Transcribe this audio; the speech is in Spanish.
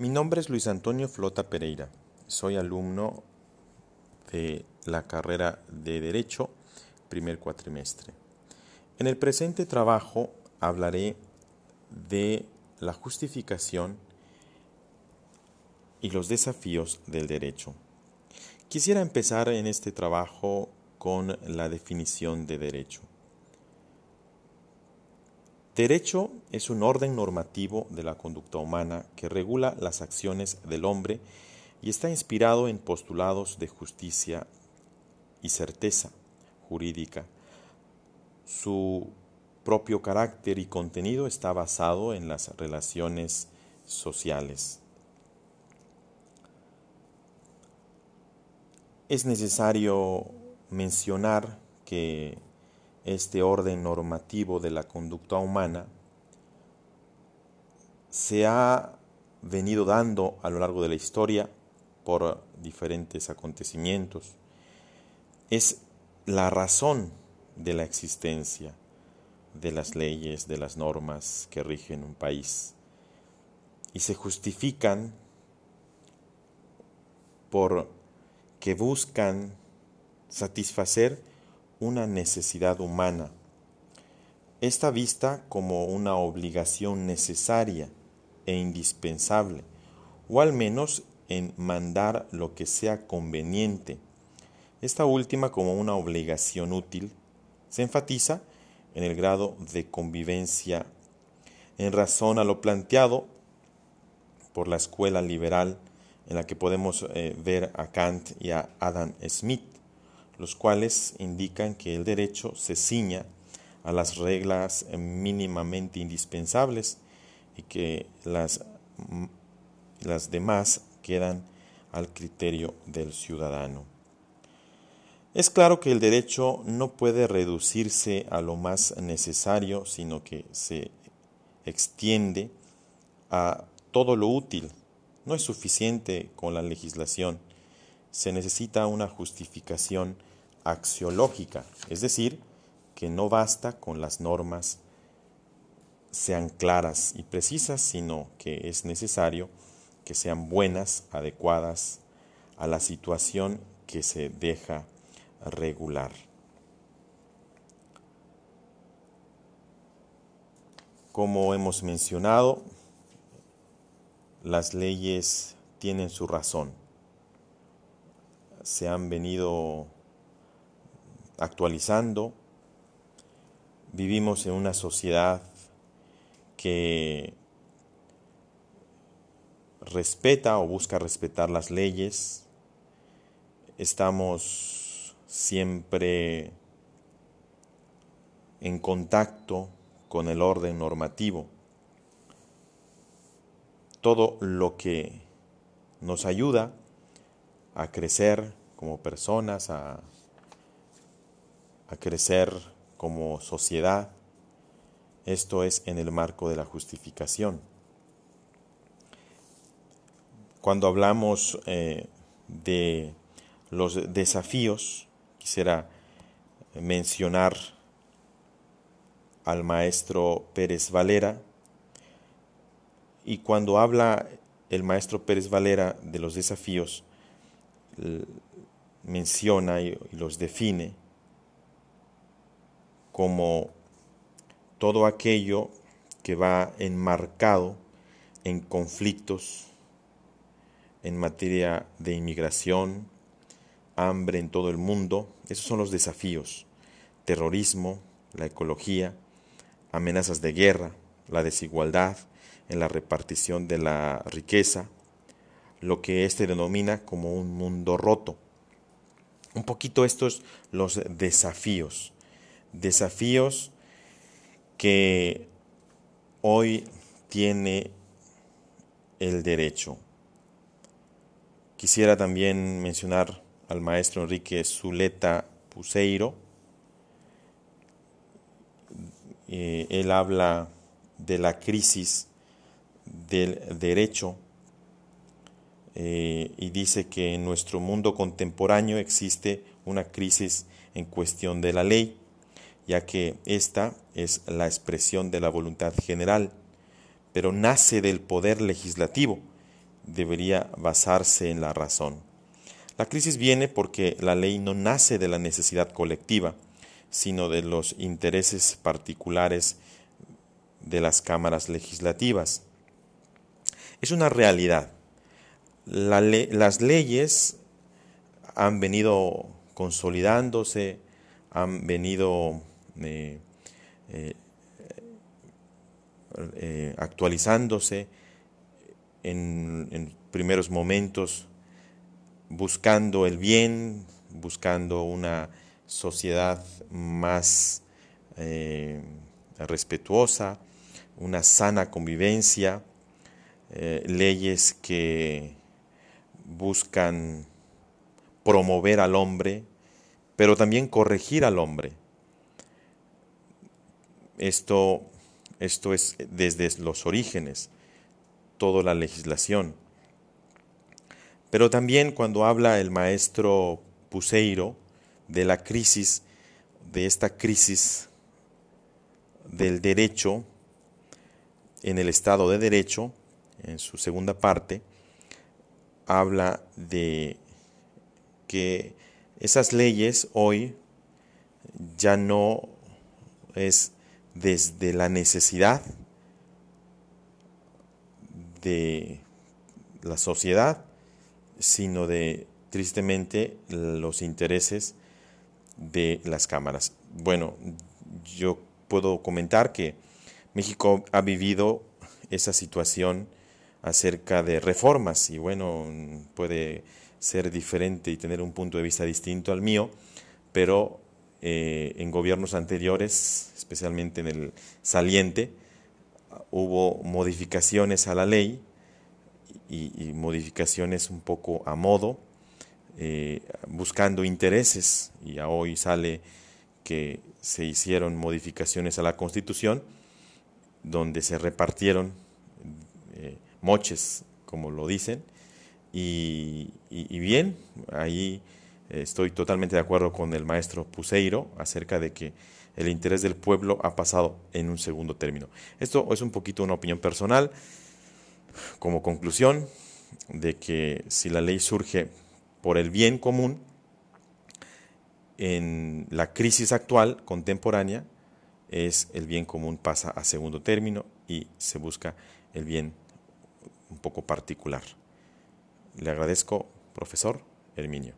Mi nombre es Luis Antonio Flota Pereira. Soy alumno de la carrera de Derecho, primer cuatrimestre. En el presente trabajo hablaré de la justificación y los desafíos del derecho. Quisiera empezar en este trabajo con la definición de derecho. Derecho es un orden normativo de la conducta humana que regula las acciones del hombre y está inspirado en postulados de justicia y certeza jurídica. Su propio carácter y contenido está basado en las relaciones sociales. Es necesario mencionar que este orden normativo de la conducta humana se ha venido dando a lo largo de la historia por diferentes acontecimientos. Es la razón de la existencia de las leyes, de las normas que rigen un país. Y se justifican por que buscan satisfacer una necesidad humana. Esta vista como una obligación necesaria e indispensable, o al menos en mandar lo que sea conveniente. Esta última como una obligación útil se enfatiza en el grado de convivencia en razón a lo planteado por la escuela liberal en la que podemos eh, ver a Kant y a Adam Smith los cuales indican que el derecho se ciña a las reglas mínimamente indispensables y que las, las demás quedan al criterio del ciudadano. Es claro que el derecho no puede reducirse a lo más necesario, sino que se extiende a todo lo útil. No es suficiente con la legislación, se necesita una justificación axiológica, es decir, que no basta con las normas sean claras y precisas, sino que es necesario que sean buenas, adecuadas a la situación que se deja regular. Como hemos mencionado, las leyes tienen su razón. Se han venido actualizando. Vivimos en una sociedad que respeta o busca respetar las leyes. Estamos siempre en contacto con el orden normativo. Todo lo que nos ayuda a crecer como personas, a a crecer como sociedad. Esto es en el marco de la justificación. Cuando hablamos eh, de los desafíos, quisiera mencionar al maestro Pérez Valera, y cuando habla el maestro Pérez Valera de los desafíos, menciona y los define como todo aquello que va enmarcado en conflictos en materia de inmigración, hambre en todo el mundo. Esos son los desafíos. Terrorismo, la ecología, amenazas de guerra, la desigualdad en la repartición de la riqueza, lo que éste denomina como un mundo roto. Un poquito estos los desafíos desafíos que hoy tiene el derecho. Quisiera también mencionar al maestro Enrique Zuleta Puseiro. Eh, él habla de la crisis del derecho eh, y dice que en nuestro mundo contemporáneo existe una crisis en cuestión de la ley ya que esta es la expresión de la voluntad general, pero nace del poder legislativo debería basarse en la razón. La crisis viene porque la ley no nace de la necesidad colectiva, sino de los intereses particulares de las cámaras legislativas. Es una realidad. las leyes han venido consolidándose, han venido eh, eh, eh, actualizándose en, en, primeros momentos, buscando el bien, buscando una sociedad más respetuosa, una sana convivencia, leyes que buscan promover al hombre, pero también corregir al hombre. Esto, esto es desde los orígenes, toda la legislación. Pero también cuando habla el maestro Puseiro de la crisis, de esta crisis del derecho en el Estado de Derecho, en su segunda parte, habla de que esas leyes hoy ya no es desde la necesidad de la sociedad, sino de, tristemente, los intereses de las cámaras. Bueno, yo puedo comentar que México ha vivido esa situación acerca de reformas y bueno, puede ser diferente y tener un punto de vista distinto al mío, pero eh, en gobiernos anteriores, especialmente en el saliente, hubo modificaciones a la ley y, modificaciones un poco a modo, eh, buscando intereses, y hoy sale que se hicieron modificaciones a la Constitución, donde se repartieron eh, moches, como lo dicen, y, bien, ahí estoy totalmente de acuerdo con el maestro Puseiro acerca de que el interés del pueblo ha pasado en un segundo término. Esto es un poquito una opinión personal, como conclusión de que si la ley surge por el bien común, en la crisis actual, contemporánea, es el bien común pasa a segundo término y se busca el bien un poco particular. Le agradezco, profesor Herminio.